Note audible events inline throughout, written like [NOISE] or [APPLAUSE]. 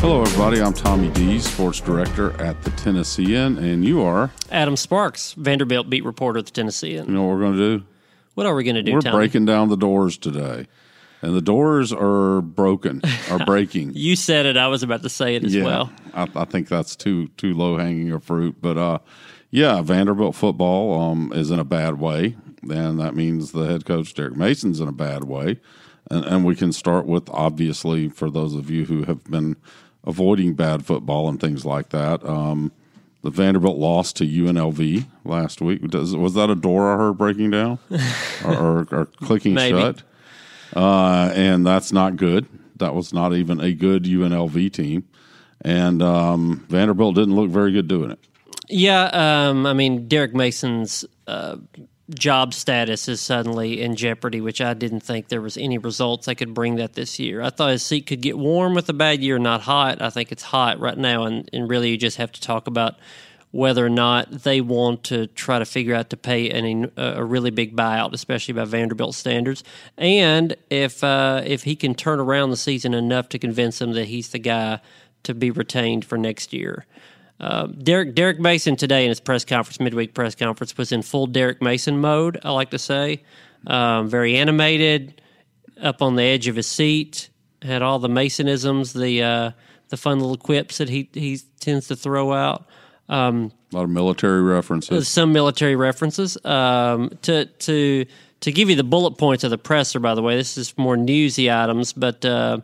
Hello, everybody. I'm Tommy D, sports director at the Tennessean, and you are. Adam Sparks, Vanderbilt beat reporter at the Tennessean. You know what we're going to do? What are we going to do? We're Tommy? breaking down the 'Dores today, and the 'Dores are broken, are [LAUGHS] breaking. You said it. I was about to say it as yeah, well. I, I think that's too too low hanging a fruit, but uh, yeah, Vanderbilt football um, is in a bad way, and that means the head coach Derek Mason's in a bad way, and, and we can start with obviously for those of you who have been avoiding bad football and things like that. Um, the Vanderbilt lost to UNLV last week. Does, was that a door I heard breaking down [LAUGHS] or, or, or clicking shut? Uh, and that's not good. That was not even a good UNLV team. And um, Vanderbilt didn't look very good doing it. Yeah, um, I mean, Derek Mason's uh, job status is suddenly in jeopardy, which I didn't think there was any results that could bring that this year. I thought his seat could get warm with a bad year, not hot. I think it's hot right now, and, and really you just have to talk about whether or not they want to try to figure out to pay an, a really big buyout, especially by Vanderbilt standards, and if uh, if he can turn around the season enough to convince them that he's the guy to be retained for next year. Uh, Derek Derek Mason today in his press conference, midweek press conference, was in full Derek Mason mode. I like to say, um, very animated, up on the edge of his seat, had all the Masonisms, the uh, the fun little quips that he he tends to throw out. Um, A lot of military references. some military references. Um, to to to give you the bullet points of the presser, by the way, this is more newsy items, but uh,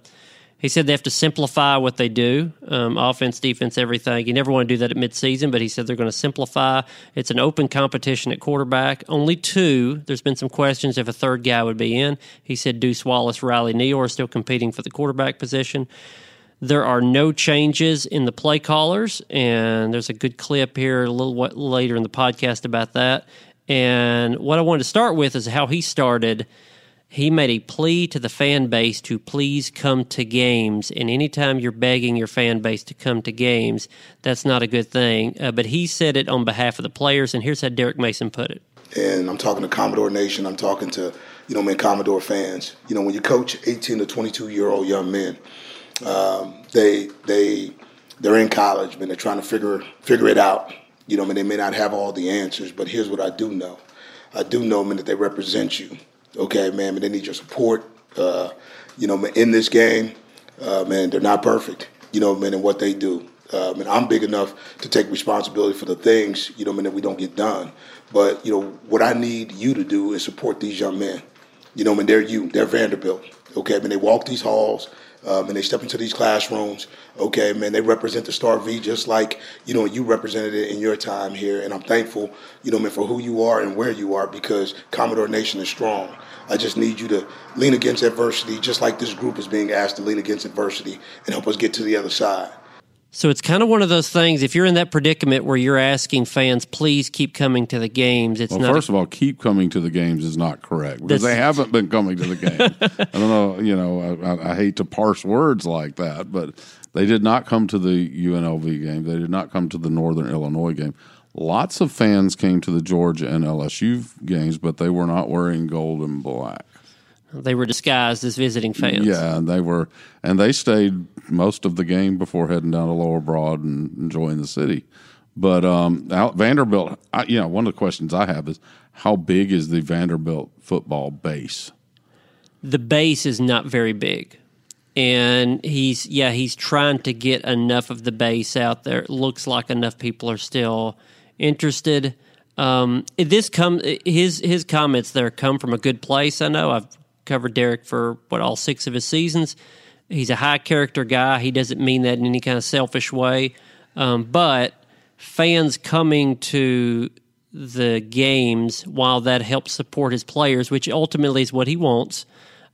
he said they have to simplify what they do, um, offense, defense, everything. You never want to do that at midseason, but he said they're going to simplify. It's an open competition at quarterback. Only two. There's been some questions if a third guy would be in. He said Deuce Wallace, Riley Neal are still competing for the quarterback position. There are no changes in the play callers, and there's a good clip here a little later in the podcast about that. And what I wanted to start with is how he started. He made a plea to the fan base to please come to games. And anytime you're begging your fan base to come to games, that's not a good thing. Uh, but he said it on behalf of the players, and here's how Derek Mason put it. and I'm talking to Commodore Nation. I'm talking to, you know, man, Commodore fans. You know, when you coach 18 to 22 year old young men, um, they they they're in college, man. They're trying to figure figure it out. You know, man, they may not have all the answers, but here's what I do know. I do know, man, that they represent you. Okay, man, but they need your support. Uh, you know, in this game, uh, man, they're not perfect. You know, man, in what they do. Uh, man, I'm big enough to take responsibility for the things, you know, man, that we don't get done. But you know, what I need you to do is support these young men. You know, man, they're you, they're Vanderbilt. Okay, man, they walk these halls. Um, and they step into these classrooms. Okay, man, they represent the Star V just like you know you represented it in your time here. And I'm thankful, you know, man, for who you are and where you are because Commodore Nation is strong. I just need you to lean against adversity, just like this group is being asked to lean against adversity and help us get to the other side. So it's kind of one of those things. If you're in that predicament where you're asking fans, please keep coming to the games, it's Well, not. first of all, keep coming to the games is not correct because That's- they haven't been coming to the game. [LAUGHS] I don't know, you know, I, I hate to parse words like that, but they did not come to the UNLV game. They did not come to the Northern Illinois game. Lots of fans came to the Georgia and LSU games, but they were not wearing gold and black. they were disguised as visiting fans. Yeah, and they were, and they stayed most of the game before heading down to Lower Broad and enjoying the city. But um, Vanderbilt, I, you know, one of the questions I have is how big is the Vanderbilt football base? the base is not very big. And he's yeah, he's trying to get enough of the base out there. It looks like enough people are still interested. Um, this come his his comments there come from a good place. I know I've covered Derek for what all six of his seasons. He's a high character guy. He doesn't mean that in any kind of selfish way. Um, but fans coming to the games, while that helps support his players, which ultimately is what he wants,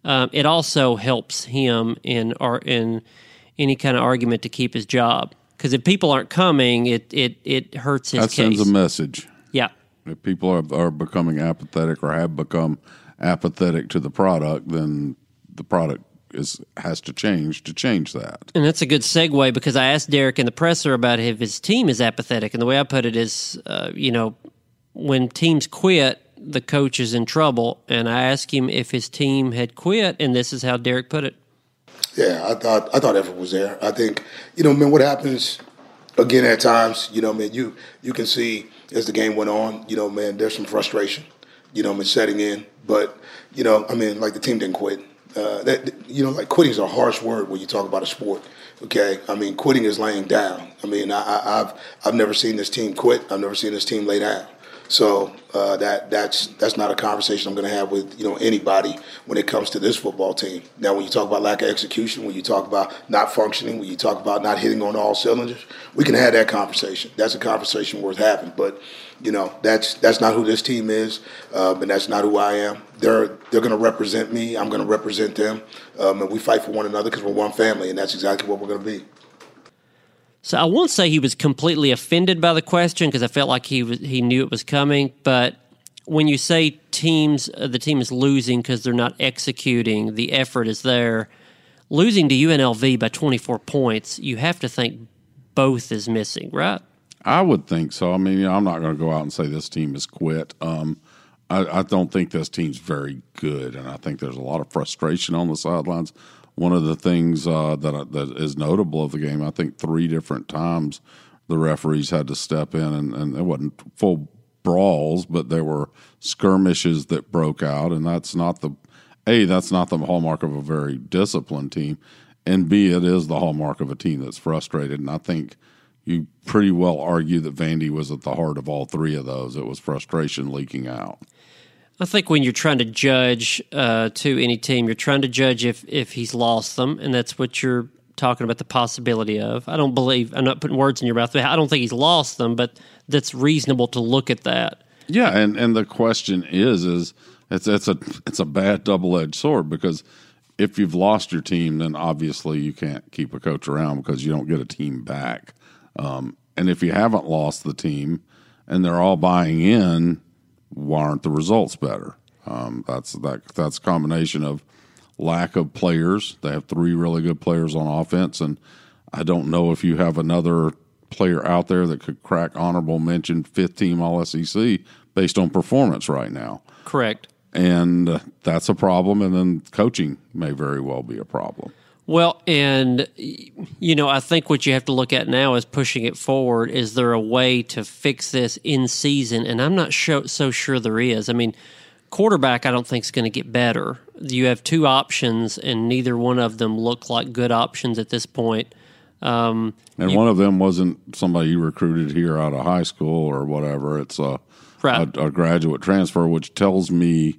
um, it also helps him in in any kind of argument to keep his job. Because if people aren't coming, it it it hurts his That case. sends a message. yeah, If people are, are becoming apathetic or have become apathetic to the product, then the product is has to change to change that. And that's a good segue because I asked Derek in the presser about if his team is apathetic. And the way I put it is, uh, you know, when teams quit, the coach is in trouble. And I asked him if his team had quit, and this is how Derek put it. Yeah, I thought I thought effort was there. I think you know, man, what happens again at times, you know, man, you you can see as the game went on, you know, man, there's some frustration, you know, man, setting in. But you know, I mean, like the team didn't quit. Uh, that you know, like quitting is a harsh word when you talk about a sport. Okay, I mean, quitting is laying down. I mean, I, I've I've never seen this team quit. I've never seen this team lay down. So uh, that that's that's not a conversation I'm going to have with you know anybody when it comes to this football team. Now, when you talk about lack of execution, when you talk about not functioning, when you talk about not hitting on all cylinders, we can have that conversation. That's a conversation worth having. But you know that's that's not who this team is, um, and that's not who I am. They're they're going to represent me. I'm going to represent them, um, and we fight for one another because we're one family, and that's exactly what we're going to be. So I won't say he was completely offended by the question because I felt like he was he knew it was coming. But when you say teams, uh, the team is losing because they're not executing, the effort is there. Losing to UNLV by 24 points, you have to think both is missing, right? I would think so. I mean, you know, I'm not going to go out and say this team has quit. Um, I, I, don't think this team's very good, and I think there's a lot of frustration on the sidelines one of the things uh, that that is notable of the game. I think three different times the referees had to step in, and, and it wasn't full brawls, but there were skirmishes that broke out, and that's not the a that's not the hallmark of a very disciplined team, and b it is the hallmark of a team that's frustrated. And I think you pretty well argue that Vandy was at the heart of all three of those. It was frustration leaking out. I think when you're trying to judge uh, to any team, you're trying to judge if if he's lost them, and that's what you're talking about the possibility of. I don't believe I'm not putting words in your mouth. I don't think he's lost them, but that's reasonable to look at that. Yeah, and and the question is is it's it's a it's a bad double edged sword because if you've lost your team, then obviously you can't keep a coach around because you don't get a team back. Um, and if you haven't lost the team and they're all buying in, why aren't the results better? Um, that's that that's a combination of lack of players. They have three really good players on offense, and I don't know if you have another player out there that could crack honorable mention fifth team All SEC based on performance right now. Correct. And uh, that's a problem, and then coaching may very well be a problem. Well, and you know, I think what you have to look at now is pushing it forward. Is there a way to fix this in season? And I'm not so, so sure there is. I mean, quarterback, I don't think is going to get better. You have two options, and neither one of them look like good options at this point. Um, and you, one of them wasn't somebody you recruited here out of high school or whatever. It's a, right. a, a graduate transfer, which tells me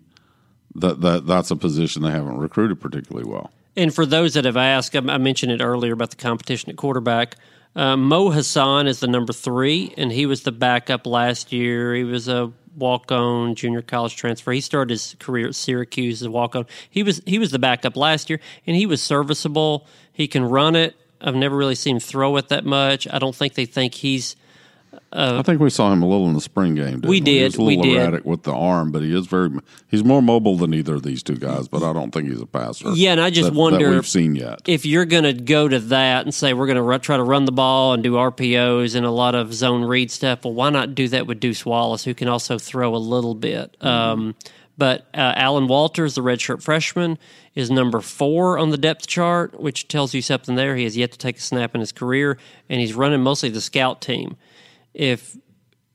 that, that that's a position they haven't recruited particularly well. And for those that have asked, I mentioned it earlier about the competition at quarterback. Uh, Mo Hassan is the number three, and he was the backup last year. He was a walk-on junior college transfer. He started his career at Syracuse as a walk-on. He was he was the backup last year, and he was serviceable. He can run it. I've never really seen him throw it that much. I don't think they think he's uh, I think we saw him a little in the spring game. we did. He was a little we erratic did. with the arm, but he is very. He's more mobile than either of these two guys, but I don't think he's a passer. Yeah, and I just that, wonder that we've seen yet if you're going to go to that and say we're going to try to run the ball and do RPOs and a lot of zone read stuff. Well, why not do that with Deuce Wallace, who can also throw a little bit? Mm-hmm. Um, but uh, Allan Walters, the redshirt freshman, is number four on the depth chart, which tells you something there. He has yet to take a snap in his career, and he's running mostly the scout team if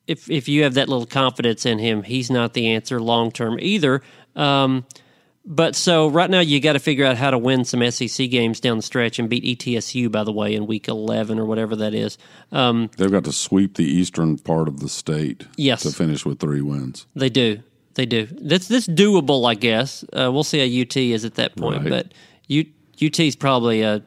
if if you have that little confidence in him, he's not the answer long term either. Um, but so right now you got to figure out how to win some SEC games down the stretch and beat ETSU by the way in week 11 or whatever that is. Um, They've got to sweep the eastern part of the state yes. to finish with 3 wins. They do. They do. That's this doable, I guess. Uh, we'll see how UT is at that point, right. but U, UT is probably a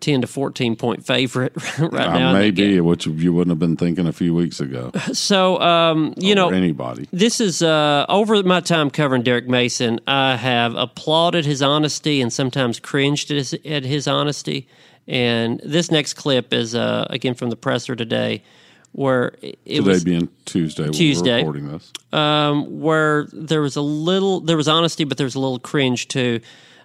10 to 14 point favorite [LAUGHS] right uh, now. Maybe, which you wouldn't have been thinking a few weeks ago. So, um, you know, anybody. This is uh, over my time covering Derek Mason. I have applauded his honesty and sometimes cringed at his, at his honesty. And this next clip is, uh, again, from the presser today. Where it today was, being Tuesday, Tuesday, recording this, um, where there was a little, there was honesty, but there was a little cringe too.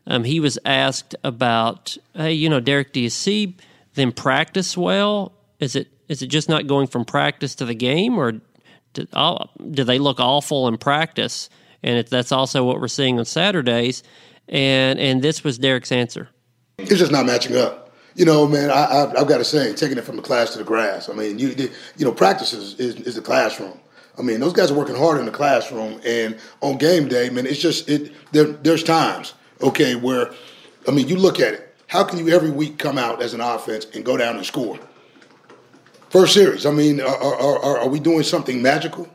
Um, he was asked about, hey, you know, Derek, do you see them practice well? Is it is it just not going from practice to the game, or do, do they look awful in practice? And it, that's also what we're seeing on Saturdays. And and this was Derek's answer. It's just not matching up. You know, man, I, have got to say, taking it from the class to the grass. I mean, you you know, practice is, is, is the classroom. I mean, those guys are working hard in the classroom, and on game day, man, it's just it. There, there's times, okay, where, I mean, you look at it. How can you every week come out as an offense and go down and score? First series. I mean, are, are, are we doing something magical?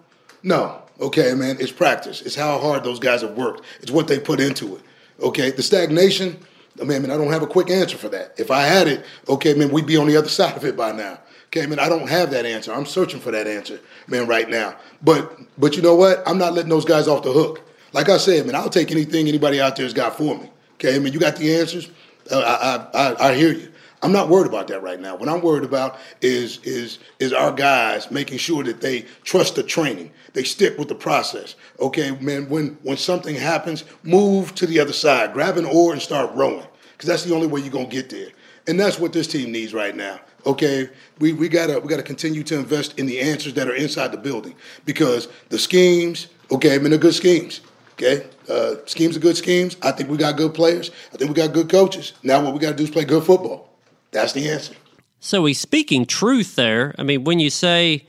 No. Okay, man, it's practice. It's how hard those guys have worked. It's what they put into it. Okay, the stagnation. I mean, I, mean, I don't have a quick answer for that. If I had it, okay, man, we'd be on the other [LAUGHS] side of it by now. Okay, man, I don't have that answer. I'm searching for that answer, man, right now. But but you know what? I'm not letting those guys off the hook. Like I said, man, I'll take anything anybody out there's got for me. Okay, I mean, you got the answers. Uh, I, I, I, I hear you. I'm not worried about that right now. What I'm worried about is is is our guys making sure that they trust the training. They stick with the process. Okay, man, when when something happens, move to the other side. Grab an oar and start rowing. Because that's the only way you're gonna get there. And that's what this team needs right now. Okay, we, we gotta we gotta continue to invest in the answers that are inside the building because the schemes, okay, I mean they're good schemes. Okay, uh, schemes are good schemes. I think we got good players. I think we got good coaches. Now what we got to do is play good football. That's the answer. So he's speaking truth there. I mean, when you say,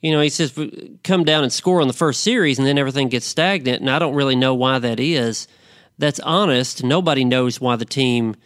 you know, he says, come down and score on the first series and then everything gets stagnant, and I don't really know why that is. That's honest. Nobody knows why the team,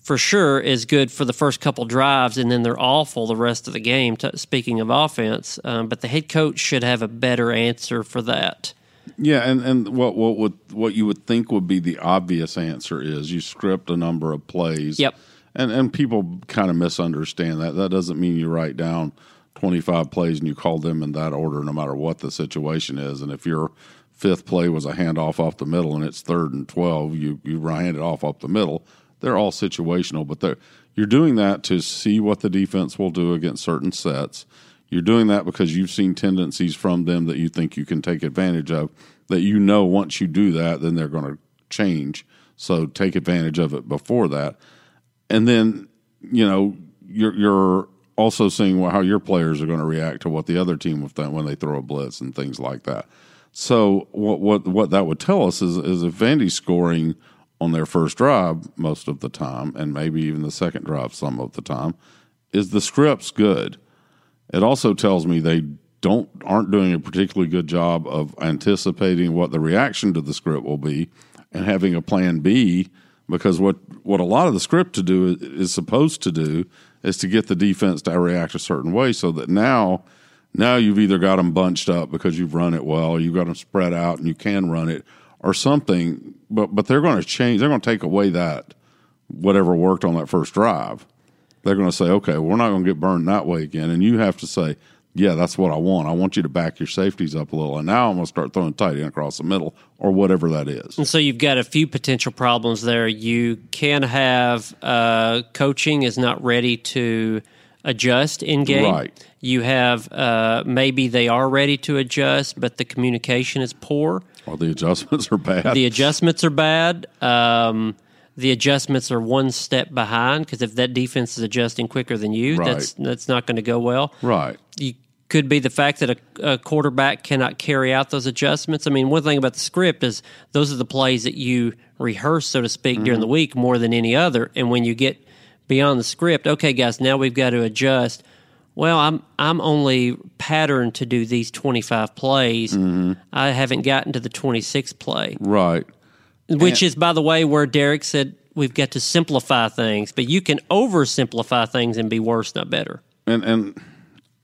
for sure, is good for the first couple drives and then they're awful the rest of the game, t- speaking of offense. Um, but the head coach should have a better answer for that. Yeah, and, and what what would what you would think would be the obvious answer is you script a number of plays. Yep and and people kind of misunderstand that. That doesn't mean you write down 25 plays and you call them in that order, no matter what the situation is. And if your fifth play was a handoff off the middle and it's third and 12, you you hand it off up the middle. They're all situational, but they're, you're doing that to see what the defense will do against certain sets. You're doing that because you've seen tendencies from them that you think you can take advantage of. That you know once you do that, then they're going to change. So take advantage of it before that and then you know you're you're also seeing how your players are going to react to what the other team done when they throw a blitz and things like that. So what what what that would tell us is is if Vandy's scoring on their first drive most of the time, and maybe even the second drive some of the time, is the scripts good. It also tells me they don't aren't doing a particularly good job of anticipating what the reaction to the script will be and having a plan B because what what a lot of the script to do is, is supposed to do is to get the defense to react a certain way, so that now now you've either got them bunched up because you've run it well, you've got them spread out and you can run it, or something. But but they're going to change. They're going to take away that whatever worked on that first drive. They're going to say, okay, we're not going to get burned that way again, and you have to say, yeah, that's what I want. I want you to back your safeties up a little. And now I'm going to start throwing tight end across the middle or whatever that is. And so you've got a few potential problems there. You can have uh, coaching is not ready to adjust in game. Right. You have uh, maybe they are ready to adjust, but the communication is poor. Or the adjustments are bad. The adjustments are bad. Um, the adjustments are one step behind because if that defense is adjusting quicker than you, right. that's that's not going to go well. Right. You could be the fact that a, a, quarterback cannot carry out those adjustments. I mean, one thing about the script is those are the plays that you rehearse, so to speak, mm-hmm. during the week more than any other. And when you get beyond the script, okay, guys, now we've got to adjust. Well, I'm I'm only patterned to do these 25 plays. Mm-hmm. I haven't gotten to the 26th play. Right. Which and, is, by the way, where Derek said we've got to simplify things, but you can oversimplify things and be worse, not better. And and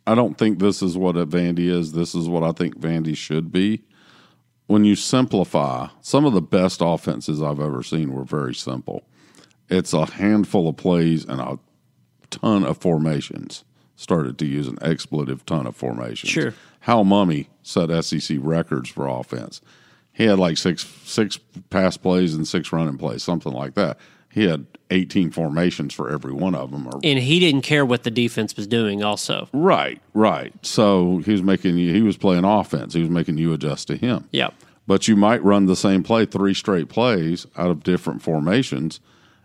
I don't think this is what a Vandy is. This is what I think Vandy should be. When you simplify, some of the best offenses I've ever seen were very simple. It's a handful of plays and a ton of formations. Started to use an expletive ton of formations. Sure. Hal Mumme set SEC records for offense. He had like six six pass plays and six running plays, something like that he had 18 formations for every one of them. and he didn't care what the defense was doing, also. Right, right. So he was making you, he was playing offense. He was making you adjust to him. Yeah. But you might run the same play three straight plays out of different formations,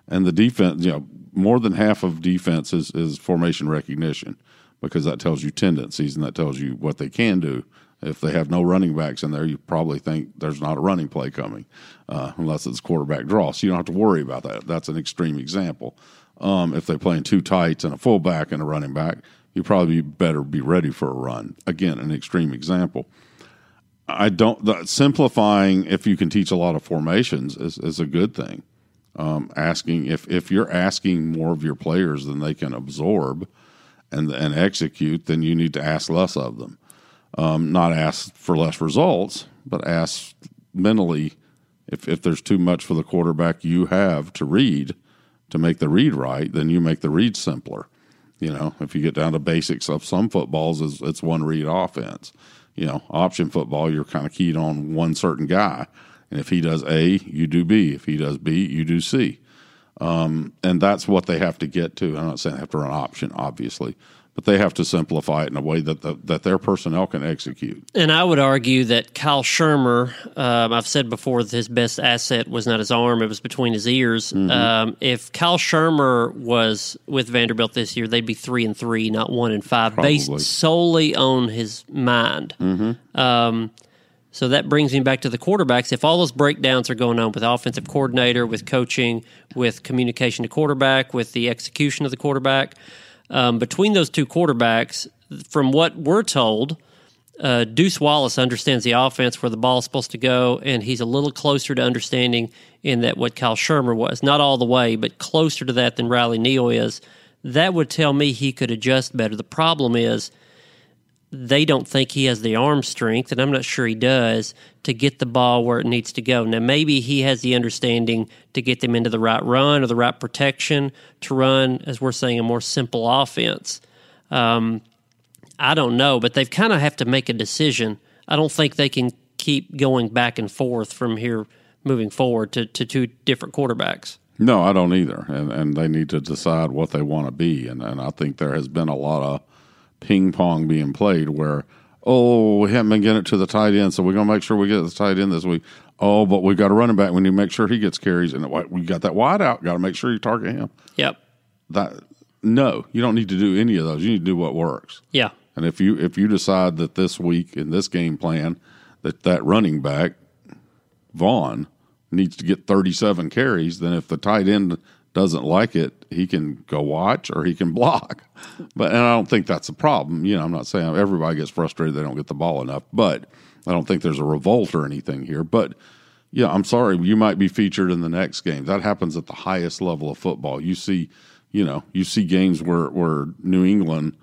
and the defense, you know, more than half of defense is, is formation recognition because that tells you tendencies and that tells you what they can do If they have no running backs in there, you probably think there's not a running play coming, uh, unless it's quarterback draw. So you don't have to worry about that. That's an extreme example. Um, if they're playing two tights and a fullback and a running back, you probably better be ready for a run. Again, an extreme example. I don't the, simplifying. If you can teach a lot of formations, is, is a good thing. Um, asking if if you're asking more of your players than they can absorb and and execute, then you need to ask less of them. Um, not ask for less results, but ask mentally if if there's too much for the quarterback you have to read to make the read right, then you make the read simpler. You know, if you get down to basics of some footballs, is it's one read offense. You know, option football, you're kind of keyed on one certain guy, and if he does A, you do B. If he does B, you do C. Um, and that's what they have to get to. I'm not saying they have to run option, obviously, but they have to simplify it in a way that the, that their personnel can execute. And I would argue that Kyle Shurmur, um, I've said before that his best asset was not his arm; it was between his ears. Mm-hmm. Um, if Kyle Shurmur was with Vanderbilt this year, they'd be three and three, not one and five, Probably. based solely on his mind. Mm-hmm. Um, so that brings me back to the quarterbacks. If all those breakdowns are going on with offensive coordinator, with coaching, with communication to quarterback, with the execution of the quarterback um, between those two quarterbacks, from what we're told, uh, Deuce Wallace understands the offense where the ball is supposed to go, and he's a little closer to understanding in that what Kyle Shurmur was. Not all the way, but closer to that than Riley Neal is. That would tell me he could adjust better. The problem is they don't think he has the arm strength, and I'm not sure he does, to get the ball where it needs to go. Now, maybe he has the understanding to get them into the right run or the right protection to run, as we're saying, a more simple offense. Um, I don't know, but they've kind of have to make a decision. I don't think they can keep going back and forth from here moving forward to, to two different quarterbacks. No, I don't either. And, and they need to decide what they want to be. And, and I think there has been a lot of ping pong being played where, oh, we haven't been getting it to the tight end, so we're going to make sure we get the tight end this week. Oh, but we got a running back. We need to make sure he gets carries, and we got that wide out. Got to make sure you target him. Yep. That no, you don't need to do any of those. You need to do what works. Yeah. And if you if you decide that this week in this game plan that that running back Vaughn needs to get 37 carries, then if the tight end doesn't like it, he can go watch or he can [LAUGHS] block. But and I don't think that's a problem. You know, I'm not saying everybody gets frustrated they don't get the ball enough, but I don't think there's a revolt or anything here. But yeah, I'm sorry, you might be featured in the next game. That happens at the highest level of football. You see, you know, you see games where where New England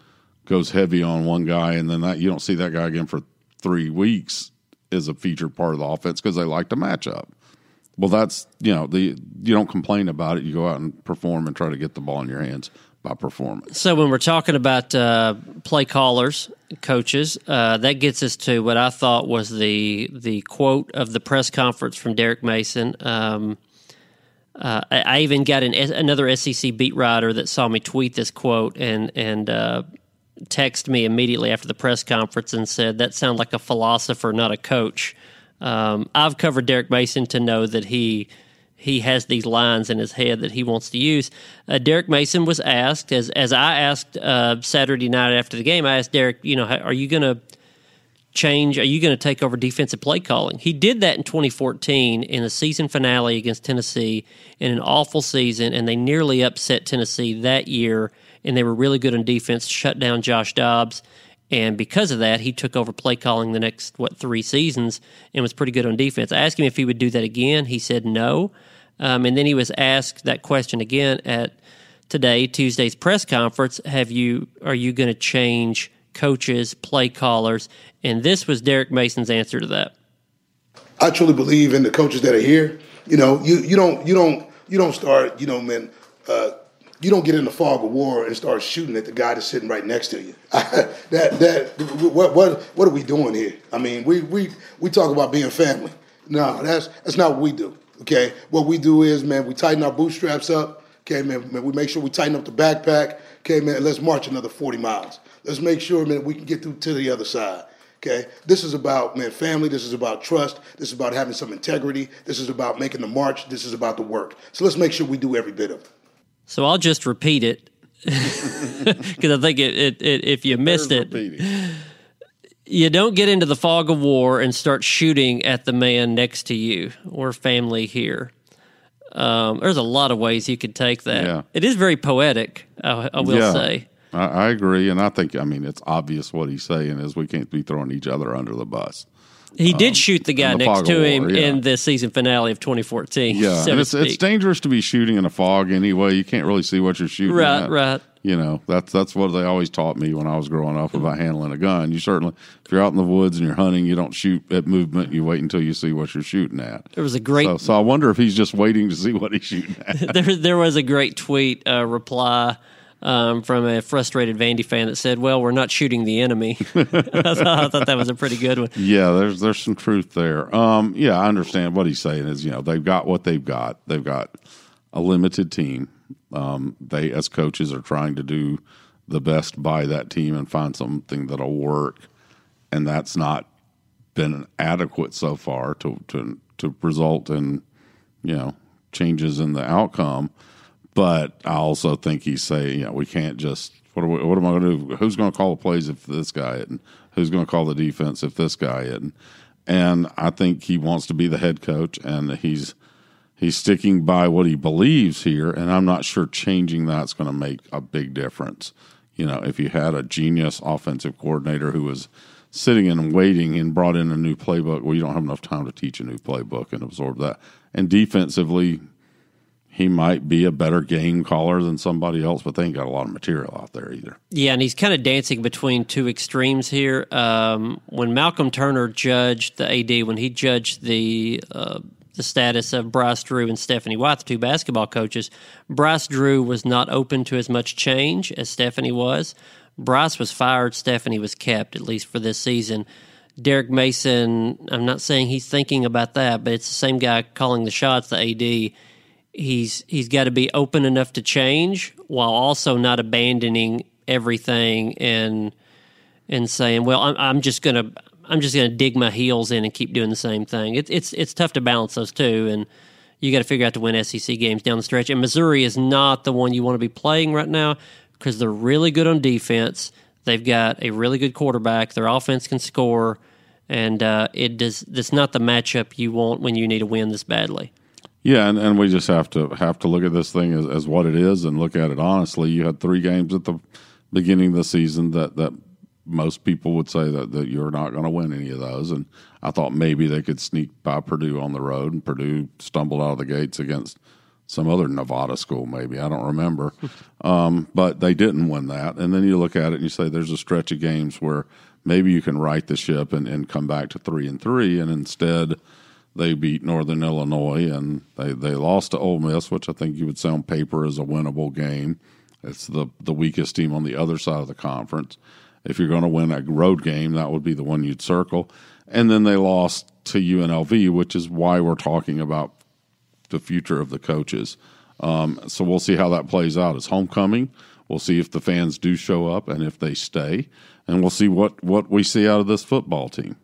goes heavy on one guy and then that you don't see that guy again for 3 weeks is a featured part of the offense because they like to match up. Well, that's you know the you don't complain about it. You go out and perform and try to get the ball in your hands by performance. So when we're talking about uh, play callers, coaches, uh, that gets us to what I thought was the the quote of the press conference from Derek Mason. Um, uh, I, even got an, another SEC beat writer that saw me tweet this quote and and uh, text me immediately after the press conference and said that sounds like a philosopher, not a coach. Um, I've covered Derek Mason to know that he he has these lines in his head that he wants to use. Uh, Derek Mason was asked, as as I asked uh, Saturday night after the game, I asked Derek, you know, are you going to change? Are you going to take over defensive play calling? He did that in 2014 in a season finale against Tennessee in an awful season, and they nearly upset Tennessee that year. And they were really good on defense, shut down Josh Dobbs. And because of that, he took over play calling the next, what, three seasons and was pretty good on defense. I asked him if he would do that again. He said no. Um, and then he was asked that question again at today, Tuesday's press conference. Have you, are you going to change coaches, play callers? And this was Derek Mason's answer to that. I truly believe in the coaches that are here. You know, you, you don't, you don't, you don't start, you know, man, uh, you don't get in the fog of war and start shooting at the guy that's sitting right next to you. [LAUGHS] that that what what what are we doing here? I mean, we we we talk about being family. No, that's that's not what we do. Okay, what we do is, man, we tighten our bootstraps up. Okay, man, man we make sure we tighten up the backpack. Okay, man, let's march another forty miles. Let's make sure, man, we can get through to the other side. Okay, this is about man family. This is about trust. This is about having some integrity. This is about making the march. This is about the work. So let's make sure we do every bit of it. So I'll just repeat it [LAUGHS] because I think it, it, it, if you missed it, you don't get into the fog of war and start shooting at the man next to you or family here. Um, there's a lot of ways you could take that. Yeah. It is very poetic, I, I will Yeah. say. I, I agree, and I think I mean it's obvious what he's saying is we can't be throwing each other under the bus. He did shoot the guy the next to him war, yeah. in the season finale of 2014. Yeah, so and it's it's dangerous to be shooting in a fog anyway. You can't really see what you're shooting. Right, at. right. You know that's that's what they always taught me when I was growing up about handling a gun. You certainly, if you're out in the woods and you're hunting, you don't shoot at movement. You wait until you see what you're shooting at. There was a great So, so I wonder if he's just waiting to see what he's shooting at. [LAUGHS] there, there was a great tweet uh, reply um, from a frustrated Vandy fan that said, "Well, we're not shooting the enemy." [LAUGHS] I, thought, I thought that was a pretty good one. Yeah, there's there's some truth there. Um, yeah, I understand what he's saying. Is you know they've got what they've got. They've got a limited team. Um, they as coaches are trying to do the best by that team and find something that'll work, and that's not been adequate so far to to to result in you know changes in the outcome. But I also think he's saying, you know, we can't just what are we, what am I going to do? Who's going to call the plays if this guy isn't? Who's going to call the defense if this guy isn't? And I think he wants to be the head coach, and he's he's sticking by what he believes here. And I'm not sure changing that's going to make a big difference. You know, if you had a genius offensive coordinator who was sitting and waiting and brought in a new playbook, well, you don't have enough time to teach a new playbook and absorb that. And defensively, he might be a better game caller than somebody else, but they ain't got a lot of material out there either. Yeah, and he's kind of dancing between two extremes here. Um, when Malcolm Turner judged the AD, when he judged the uh, the status of Bryce Drew and Stephanie White, the two basketball coaches, Bryce Drew was not open to as much change as Stephanie was. Bryce was fired, Stephanie was kept, at least for this season. Derek Mason, I'm not saying he's thinking about that, but it's the same guy calling the shots, the AD he's he's got to be open enough to change while also not abandoning everything and and saying, "Well, I'm, I'm just gonna I'm just gonna dig my heels in and keep doing the same thing." It's it's it's tough to balance those two, and you got to figure out to win SEC games down the stretch. And Missouri is not the one you want to be playing right now because they're really good on defense. They've got a really good quarterback. Their offense can score, and uh, it does. That's not the matchup you want when you need to win this badly. Yeah, and, and we just have to have to look at this thing as, as what it is and look at it honestly. You had three games at the beginning of the season that, that most people would say that, that you're not going to win any of those. And I thought maybe they could sneak by Purdue on the road, and Purdue stumbled out of the gates against some other Nevada school, maybe. I don't remember. [LAUGHS] um, but they didn't win that. And then you look at it and you say there's a stretch of games where maybe you can right the ship and, and come back to three and three. And instead, they beat Northern Illinois and they, they lost to Ole Miss, which I think you would say on paper is a winnable game. It's the the weakest team on the other side of the conference. If you're going to win a road game, that would be the one you'd circle. And then they lost to UNLV, which is why we're talking about the future of the coaches. Um, so we'll see how that plays out. It's homecoming. We'll see if the fans do show up and if they stay, and we'll see what what we see out of this football team.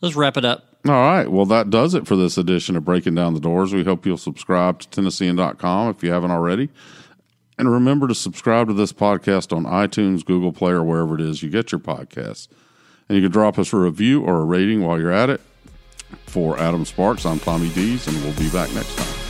Let's wrap it up. All right. Well, that does it for this edition of Breaking Down the 'Dores. We hope you'll subscribe to Tennessean.com if you haven't already. And remember to subscribe to this podcast on iTunes, Google Play, or wherever it is you get your podcasts. And you can drop us a review or a rating while you're at it. For Adam Sparks, I'm Tommy Deas, and we'll be back next time.